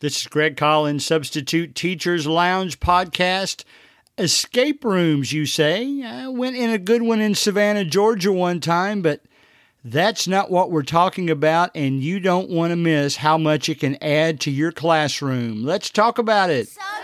This is Greg Collins, Substitute Teachers Lounge podcast. Escape rooms, you say? I went in a good one in Savannah, Georgia one time, but that's not what we're talking about, and you don't want to miss how much it can add to your classroom. Let's talk about it. Substitute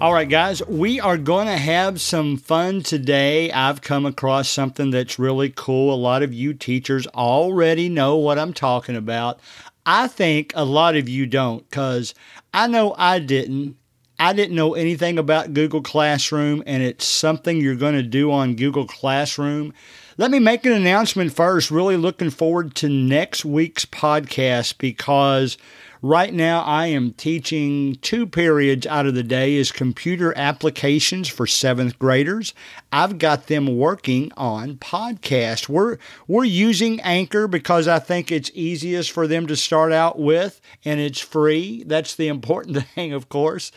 All right, guys, we are going to have some fun today. I've come across something that's really cool. A lot of you teachers already know what I'm talking about. I think a lot of you don't because I know I didn't. I didn't know anything about Google Classroom, and it's something you're going to do on Google Classroom. Let me make an announcement first. Really looking forward to next week's podcast because Right now, I am teaching two periods out of the day is computer applications for seventh graders. I've got them working on podcast. We're we're using Anchor because I think it's easiest for them to start out with, and it's free. That's the important thing, of course.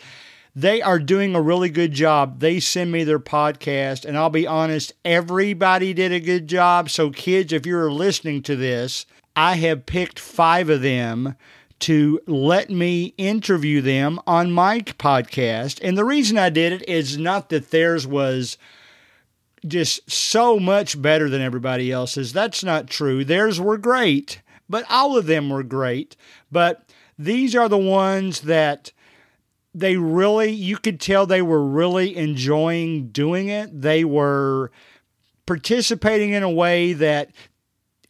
They are doing a really good job. They send me their podcast, and I'll be honest, everybody did a good job. So, kids, if you're listening to this, I have picked five of them to let me interview them on my podcast. And the reason I did it is not that theirs was just so much better than everybody else's. That's not true. Theirs were great, but all of them were great. But these are the ones that they really, you could tell they were really enjoying doing it. They were participating in a way that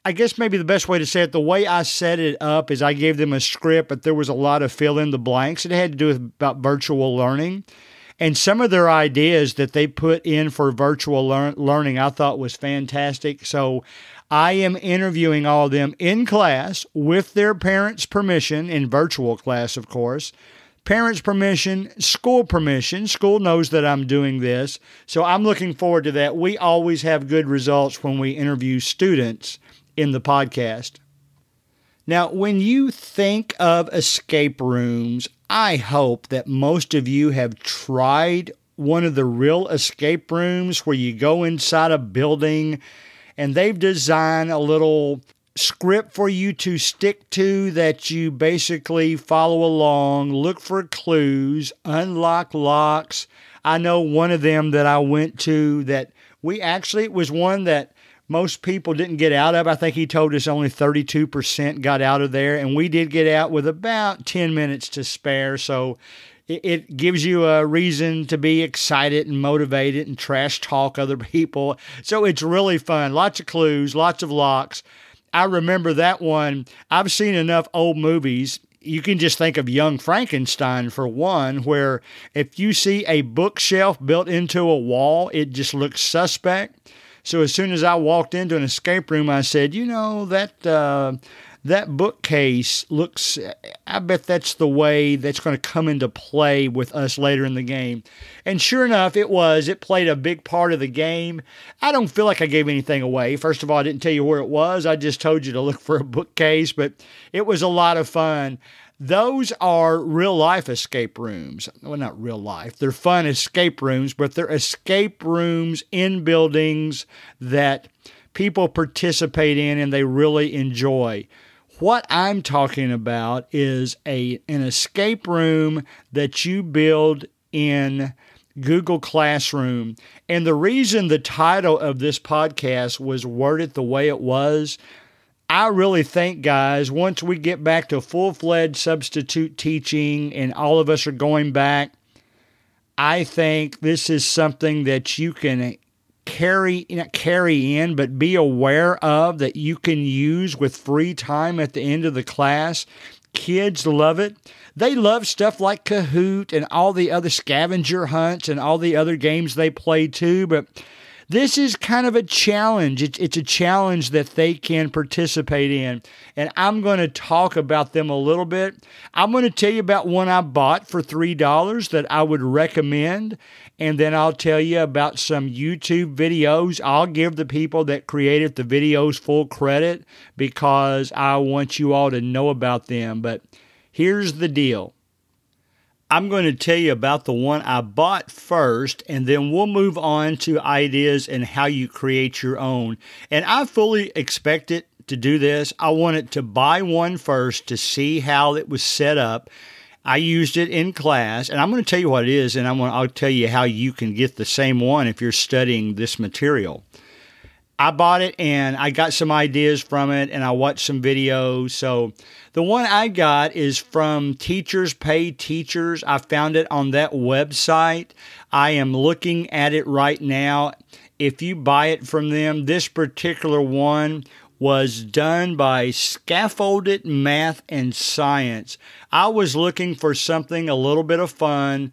I guess maybe the best way to say it, the way I set it up is I gave them a script, but there was a lot of fill in the blanks. It had to do with about virtual learning. And some of their ideas that they put in for virtual lear- learning I thought was fantastic. So I am interviewing all of them in class with their parents' permission, in virtual class, of course. Parents' permission, school permission. School knows that I'm doing this. So I'm looking forward to that. We always have good results when we interview students in the podcast. Now, when you think of escape rooms, I hope that most of you have tried one of the real escape rooms where you go inside a building and they've designed a little script for you to stick to that you basically follow along, look for clues, unlock locks. I know one of them that I went to that we actually, it was one that most people didn't get out of. I think he told us only 32% got out of there, and we did get out with about 10 minutes to spare. So it, it gives you a reason to be excited and motivated and trash talk other people. So it's really fun. Lots of clues, lots of locks. I remember that one. I've seen enough old movies you can just think of Young Frankenstein for one, where if you see a bookshelf built into a wall, it just looks suspect. So as soon as I walked into an escape room, I said, you know, that. Uh, that bookcase looks i bet that's the way that's going to come into play with us later in the game. And sure enough it was. It played a big part of the game. I don't feel like i gave anything away. First of all i didn't tell you where it was. I just told you to look for a bookcase but it was a lot of fun those are real life escape rooms. Well, not real life. They're fun escape rooms, but they're escape rooms in buildings that people participate in and they really enjoy. What I'm talking about is a an escape room that you build in Google Classroom. And the reason the title of this podcast was worded the way it was I really think, guys, once we get back to full fledged substitute teaching and all of us are going back, I think this is something that you can carry not carry in but be aware of that you can use with free time at the end of the class. Kids love it. They love stuff like kahoot and all the other scavenger hunts and all the other games they play too but this is kind of a challenge. It's, it's a challenge that they can participate in. And I'm going to talk about them a little bit. I'm going to tell you about one I bought for $3 that I would recommend. And then I'll tell you about some YouTube videos. I'll give the people that created the videos full credit because I want you all to know about them. But here's the deal I'm going to tell you about the one I bought first, and then we'll move on to ideas and how you create your own. And I fully expect it to do this. I wanted to buy one first to see how it was set up. I used it in class, and I'm going to tell you what it is, and I'm going to, I'll tell you how you can get the same one if you're studying this material. I bought it and I got some ideas from it, and I watched some videos. So the one I got is from Teachers Pay Teachers. I found it on that website. I am looking at it right now. If you buy it from them, this particular one was done by Scaffolded Math and Science. I was looking for something a little bit of fun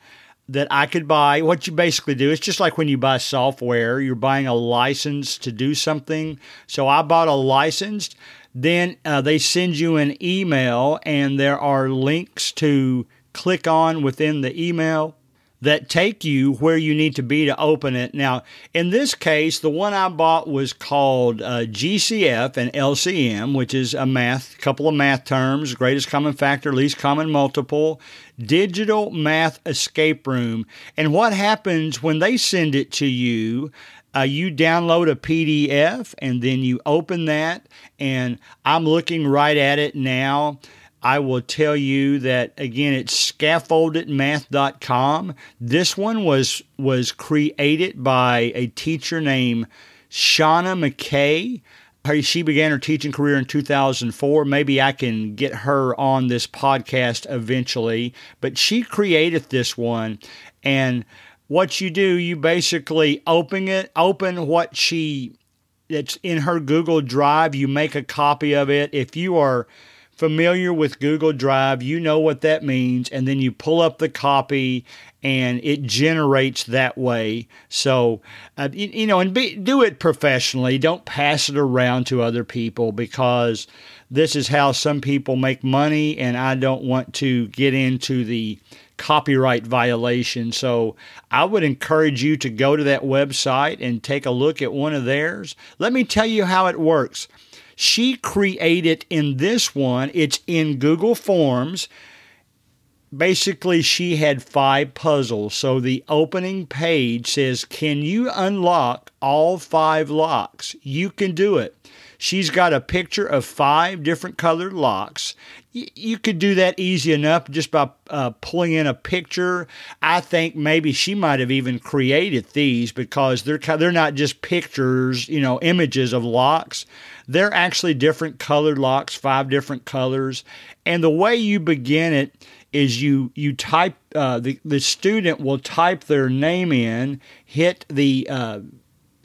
that I could buy. What you basically do, it's just like when you buy software, you're buying a license to do something. So I bought a license. Then uh, they send you an email, and there are links to click on within the email that take you where you need to be to open it. Now, in this case, the one I bought was called uh, GCF and LCM, which is a math, couple of math terms, greatest common factor, least common multiple, digital math escape room. And what happens when they send it to you? Uh, you download a PDF and then you open that, and I'm looking right at it now. I will tell you that again it's scaffoldedmath.com. This one was was created by a teacher named Shauna McKay. She began her teaching career in 2004. Maybe I can get her on this podcast eventually, but she created this one and what you do, you basically open it, open what she it's in her Google Drive, you make a copy of it. If you are familiar with Google Drive, you know what that means. And then you pull up the copy and it generates that way. So, uh, you, you, know, and be, do it professionally. Don't pass it around to other people because this is how some people make money. And I don't want to get into the copyright violation. So I would encourage you to go to that website and take a look at one of theirs. Let me tell you how it works. She created in this one, it's in Google Forms. Basically, she had five puzzles. So the opening page says, Can you unlock all five locks? You can do it. She's got a picture of five different colored locks. You could do that easy enough just by uh, pulling in a picture. I think maybe she might have even created these because they're they're not just pictures, you know, images of locks. They're actually different colored locks, five different colors. And the way you begin it is you you type uh, the the student will type their name in, hit the uh,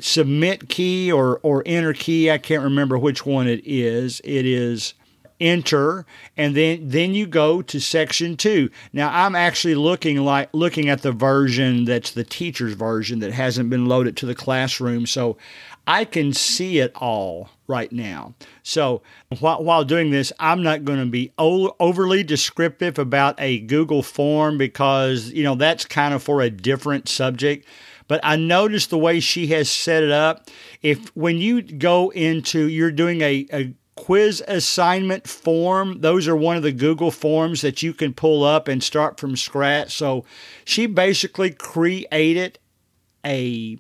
submit key or, or enter key. I can't remember which one it is. It is enter and then then you go to section 2 now i'm actually looking like looking at the version that's the teacher's version that hasn't been loaded to the classroom so i can see it all right now so while, while doing this i'm not going to be overly descriptive about a google form because you know that's kind of for a different subject but I noticed the way she has set it up. If when you go into, you're doing a, a quiz assignment form. Those are one of the Google forms that you can pull up and start from scratch. So she basically created a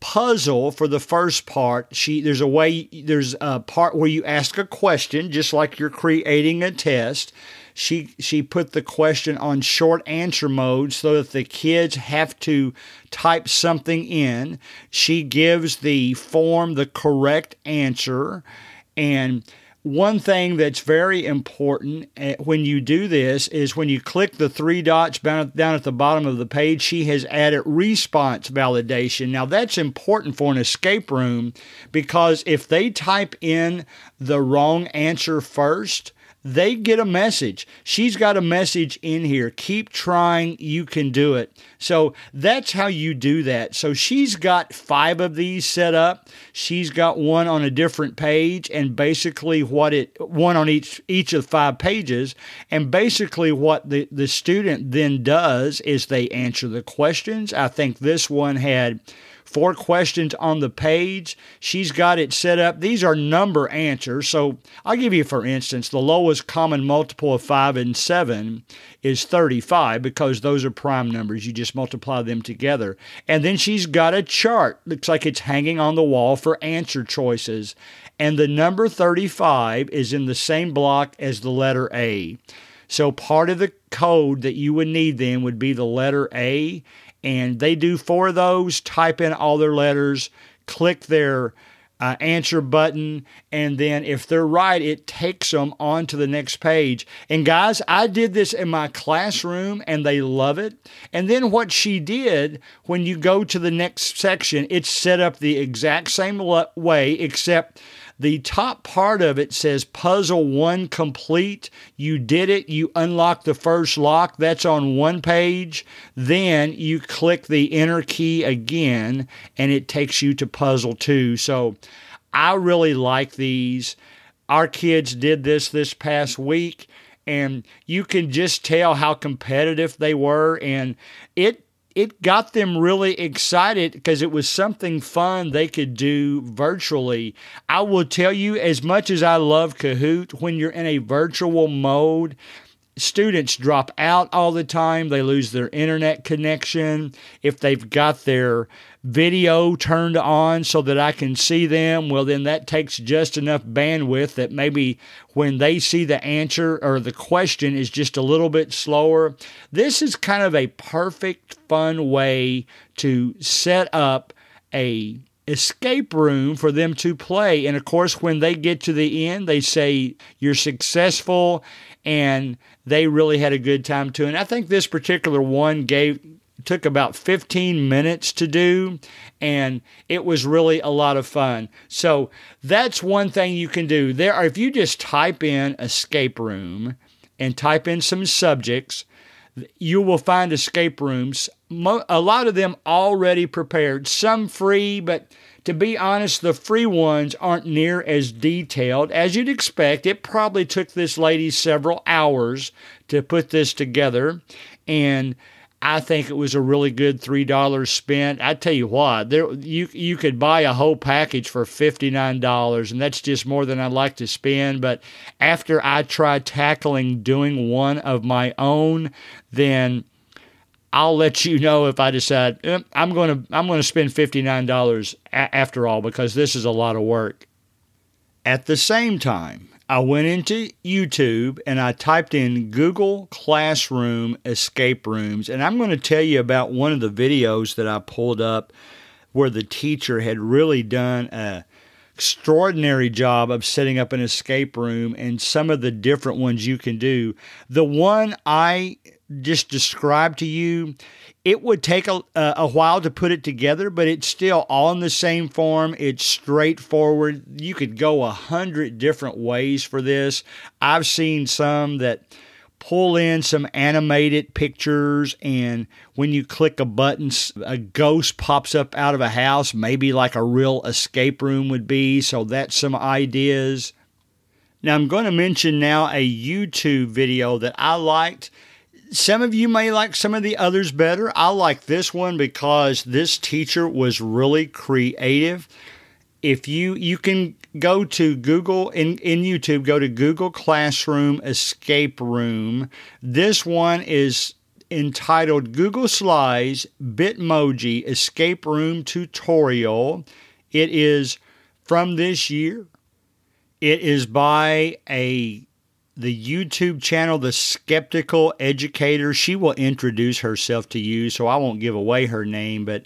puzzle for the first part. She there's a way there's a part where you ask a question just like you're creating a test she she put the question on short answer mode so that the kids have to type something in. She gives the form the correct answer and one thing that's very important eh, when you do this is when you click the three dots down at the bottom of the page, she has added response validation. Now, that's important for an escape room because if they type in the wrong answer first, they get a message. She's got a message in here. Keep trying. You can do it. So that's how you do that. So she's got five of these set up. She's got one on a different page and basically what it, one on each, each of five pages. And basically what the, the student then does is they answer the questions. I think this one had four questions on the page. She's got it set up. These are number answers. So I'll give you, for instance, the lowest common multiple of 5 and 7 is 35 because those are prime numbers. You just multiply them together. And then she's got a chart. Looks like it's hanging on the wall for answer choices. And the number 35 is in the same block as the letter A. So part of the code that you would need then would be the letter A and they do four of those, type in all their letters, click their uh, answer button, and then if they're right, it takes them on to the next page. And guys, I did this in my classroom and they love it. And then what she did, when you go to the next section, it's set up the exact same way, except the top part of it says puzzle one complete. You did it. You unlock the first lock. That's on one page. Then you click the enter key again and it takes you to puzzle two. So I really like these. Our kids did this this past week and you can just tell how competitive they were and it it got them really excited because it was something fun they could do virtually. I will tell you, as much as I love Kahoot, when you're in a virtual mode, students drop out all the time. They lose their internet connection. If they've got their video turned on so that I can see them, well, then that takes just enough bandwidth that maybe when they see the answer or the question is just a little bit slower. This is kind of a perfect, fun way to set up a escape room for them to play. And of course, when they get to the end, they say, You're successful. And they really had a good time too. And I think this particular one gave took about 15 minutes to do and it was really a lot of fun. So that's one thing you can do. There are, if you just type in escape room and type in some subjects, you will find escape rooms. A lot of them already prepared, some free, but to be honest, the free ones aren't near as detailed as you'd expect. It probably took this lady several hours to put this together, and I think it was a really good three dollars spent. I tell you what, there you you could buy a whole package for fifty nine dollars, and that's just more than I'd like to spend. But after I tried tackling doing one of my own, then I'll let you know if I decide eh, I'm going to I'm going to spend $59 a- after all because this is a lot of work. At the same time, I went into YouTube and I typed in Google Classroom escape rooms and I'm going to tell you about one of the videos that I pulled up where the teacher had really done a extraordinary job of setting up an escape room and some of the different ones you can do. The one I just described to you, it would take a, a while to put it together, but it's still all in the same form. It's straightforward. You could go a hundred different ways for this. I've seen some that pull in some animated pictures, and when you click a button, a ghost pops up out of a house, maybe like a real escape room would be. So that's some ideas. Now, I'm going to mention now a YouTube video that I liked some of you may like some of the others better. I like this one because this teacher was really creative. If you you can go to Google in, in YouTube, go to Google Classroom Escape Room. This one is entitled Google Slides Bitmoji Escape Room Tutorial. It is from this year. It is by a the YouTube channel, The Skeptical Educator. She will introduce herself to you, so I won't give away her name, but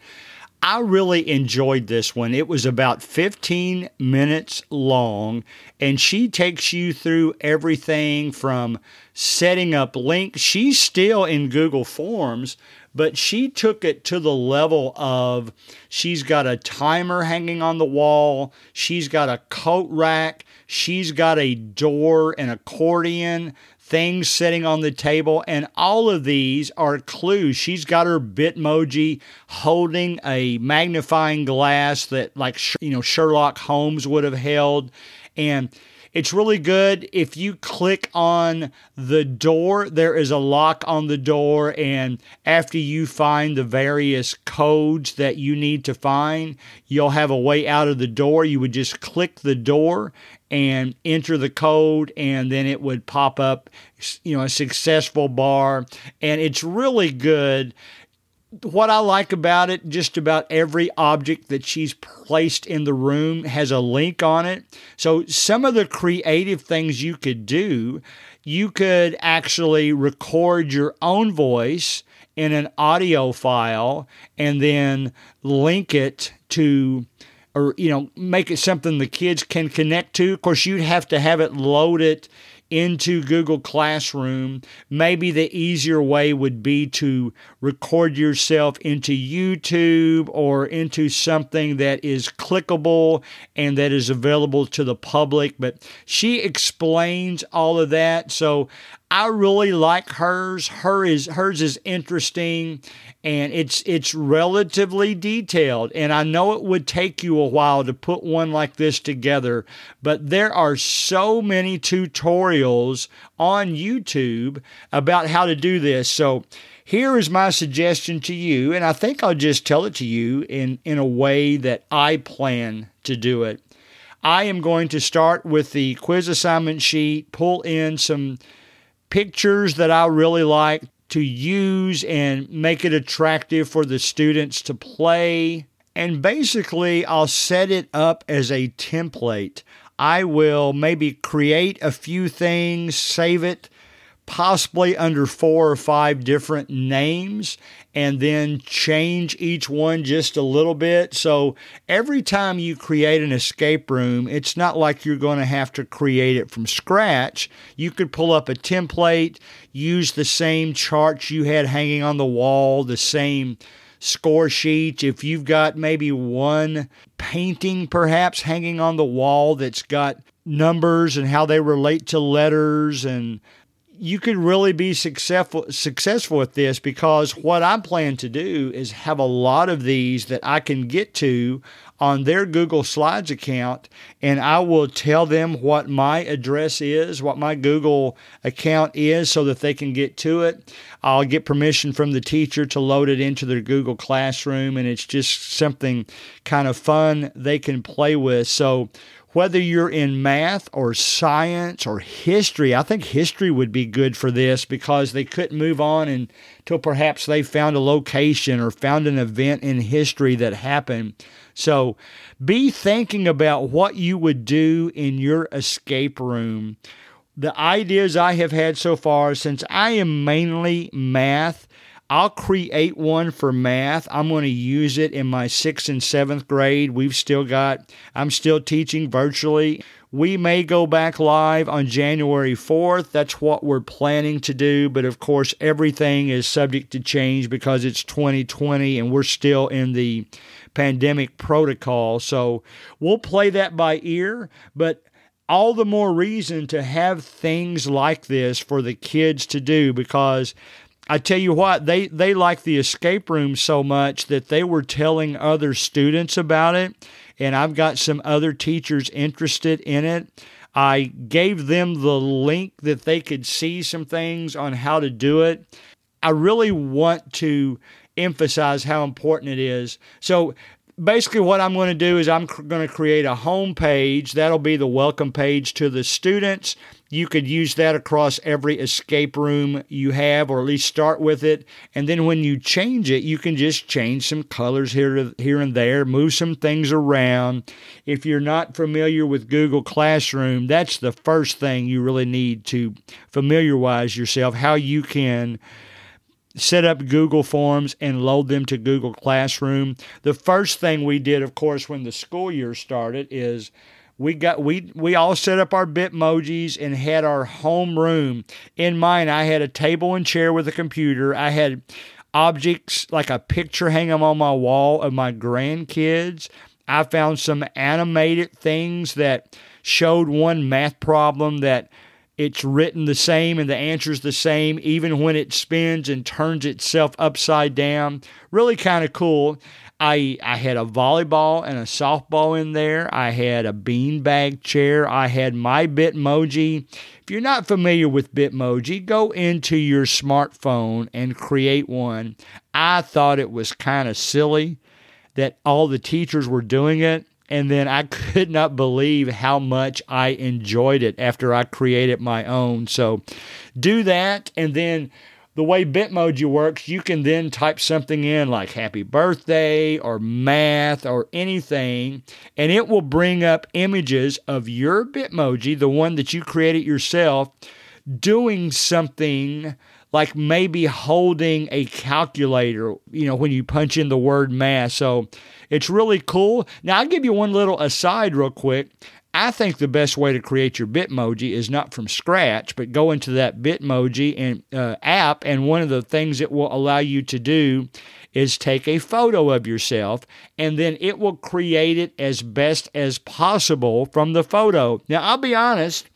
I really enjoyed this one. It was about 15 minutes long, and she takes you through everything from setting up links. She's still in Google Forms, but she took it to the level of she's got a timer hanging on the wall, she's got a coat rack She's got a door, an accordion, things sitting on the table, and all of these are clues. She's got her Bitmoji holding a magnifying glass that, like, you know, Sherlock Holmes would have held. And it's really good. If you click on the door, there is a lock on the door, and after you find the various codes that you need to find, you'll have a way out of the door. You would just click the door and enter the code and then it would pop up you know a successful bar and it's really good what I like about it, just about every object that she's placed in the room has a link on it. So, some of the creative things you could do, you could actually record your own voice in an audio file and then link it to or you know make it something the kids can connect to of course you'd have to have it loaded into Google Classroom. Maybe the easier way would be to record yourself into YouTube or into something that is clickable and that is available to the public. But she explains all of that. So I really like hers. Her is hers is interesting and it's it's relatively detailed and I know it would take you a while to put one like this together, but there are so many tutorials on YouTube about how to do this. So here is my suggestion to you and I think I'll just tell it to you in in a way that I plan to do it. I am going to start with the quiz assignment sheet, pull in some pictures that I really like to use and make it attractive for the students to play. And basically, I'll set it up as a template. I will maybe create a few things, save it, possibly under four or five different names, and then change each one just a little bit. So every time you create an escape room, it's not like you're going to have to create it from scratch. You could pull up a template, use the same charts you had hanging on the wall, the same score sheet. If you've got maybe one painting perhaps hanging on the wall that's got numbers and how they relate to letters and you could really be successful successful with this because what I plan to do is have a lot of these that I can get to on their Google Slides account and I will tell them what my address is, what my Google account is so that they can get to it. I'll get permission from the teacher to load it into their Google Classroom and it's just something kind of fun they can play with. So whether you're in math or science or history, I think history would be good for this because they couldn't move on until perhaps they found a location or found an event in history that happened. So be thinking about what you would do in your escape room. The ideas I have had so far, since I am mainly math, I'll create one for math. I'm going to use it in my sixth and seventh grade. We've still got, I'm still teaching virtually. We may go back live on January 4th. That's what we're planning to do. But of course, everything is subject to change because it's 2020 and we're still in the pandemic protocol. So we'll play that by ear. But all the more reason to have things like this for the kids to do because I tell you what, they, they like the escape room so much that they were telling other students about it. And I've got some other teachers interested in it. I gave them the link that they could see some things on how to do it. I really want to emphasize how important it is. So basically what I'm going to do is I'm going to create a home page. That'll be the welcome page to the students. You could use that across every escape room you have, or at least start with it. And then when you change it, you can just change some colors here, here and there, move some things around. If you're not familiar with Google Classroom, that's the first thing you really need to familiarize yourself how you can set up Google Forms and load them to Google Classroom. The first thing we did, of course, when the school year started is we got we we all set up our bitmojis and had our home room. In mine i had a table and chair with a computer. I had objects like a picture hanging on my wall of my grandkids. I found some animated things that showed one math problem that it's written the same and the answer's the same even when it spins and turns itself upside down. Really kind of cool. I I had a volleyball and a softball in there. I had a beanbag chair. I had my Bitmoji. If you're not familiar with Bitmoji, go into your smartphone and create one. I thought it was kind of silly that all the teachers were doing it. And then I could not believe how much I enjoyed it after I created my own. So do that. And then the way Bitmoji works, you can then type something in like happy birthday or math or anything, and it will bring up images of your Bitmoji, the one that you created yourself, doing something like maybe holding a calculator, you know, when you punch in the word math. So it's really cool. Now, I'll give you one little aside real quick. I think the best way to create your Bitmoji is not from scratch, but go into that Bitmoji and, uh, app, and one of the things it will allow you to do is take a photo of yourself, and then it will create it as best as possible from the photo. Now, I'll be honest.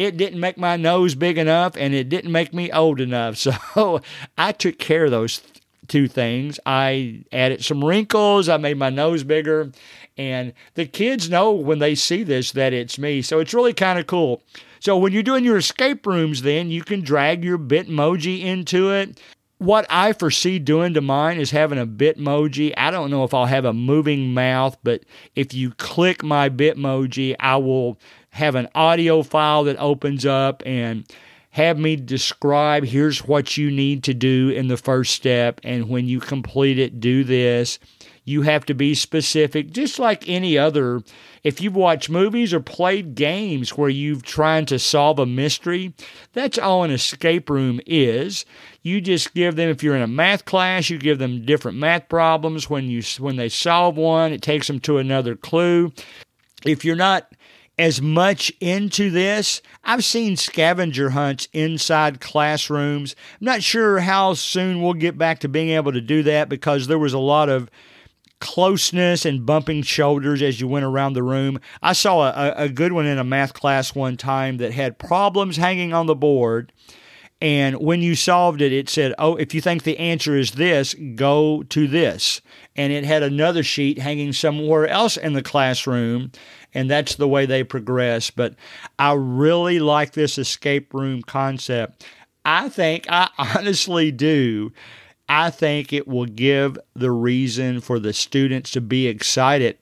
It didn't make my nose big enough and it didn't make me old enough. So I took care of those two things. I added some wrinkles, I made my nose bigger, and the kids know when they see this that it's me. So it's really kind of cool. So when you're doing your escape rooms, then you can drag your Bitmoji into it. What I foresee doing to mine is having a Bitmoji. I don't know if I'll have a moving mouth, but if you click my Bitmoji, I will have an audio file that opens up and have me describe here's what you need to do in the first step. And when you complete it, do this. You have to be specific, just like any other. If you've watched movies or played games where you've trying to solve a mystery, that's all an escape room is. You just give them, if you're in a math class, you give them different math problems. When you when they solve one, it takes them to another clue. If you're not as much into this. I've seen scavenger hunts inside classrooms. I'm not sure how soon we'll get back to being able to do that because there was a lot of closeness and bumping shoulders as you went around the room. I saw a, a good one in a math class one time that had problems hanging on the board. And when you solved it, it said, Oh, if you think the answer is this, go to this. And it had another sheet hanging somewhere else in the classroom. And that's the way they progress. But I really like this escape room concept. I think, I honestly do I think it will give the reason for the students to be excited.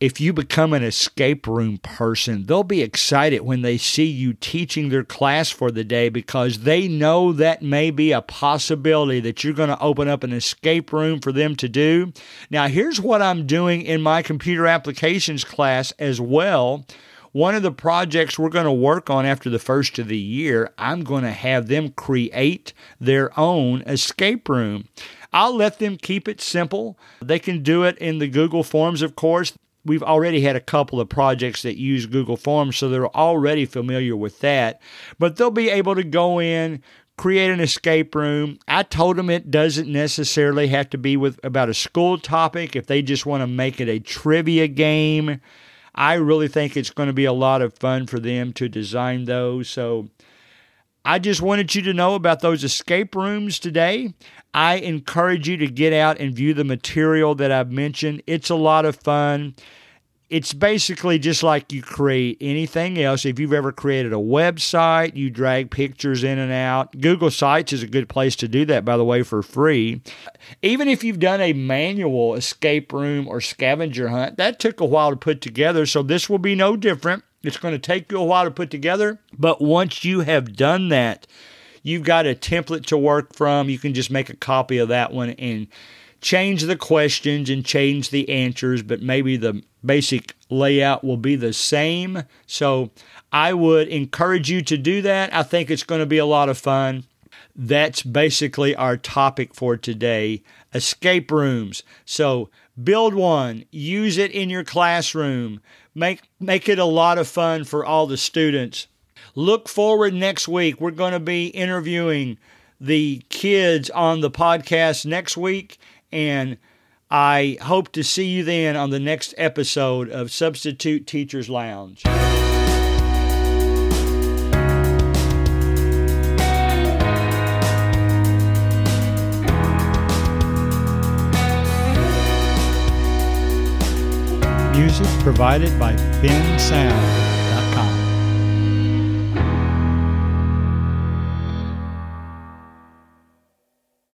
If you become an escape room person, they'll be excited when they see you teaching their class for the day because they know that may be a possibility that you're going to open up an escape room for them to do. Now, here's what I'm doing in my computer applications class as well one of the projects we're going to work on after the first of the year, I'm going to have them create their own escape room. I'll let them keep it simple. They can do it in the Google Forms, of course. We've already had a couple of projects that use Google Forms, so they're already familiar with that. But they'll be able to go in, create an escape room. I told them it doesn't necessarily have to be with about a school topic. If they just want to make it a trivia game, I really think it's going to be a lot of fun for them to design those. So I just wanted you to know about those escape rooms today. I encourage you to get out and view the material that I've mentioned. It's a lot of fun it's basically just like you create anything else. If you've ever created a website, you drag pictures in and out. Google Sites is a good place to do that, by the way, for free. Even if you've done a manual escape room or scavenger hunt, that took a while to put together. So this will be no different. It's going to take you a while to put together. But once you have done that, you've got a template to work from. You can just make a copy of that one and change the questions and change the answers, but maybe the basic layout will be the same. So I would encourage you to do that. I think it's going to be a lot of fun. That's basically our topic for today escape rooms. So build one, use it in your classroom, make, make it a lot of fun for all the students. Look forward next week. We're going to be interviewing the kids on the podcast next week and I hope to see you then on the next episode of Substitute Teachers Lounge. Music provided by Bensound.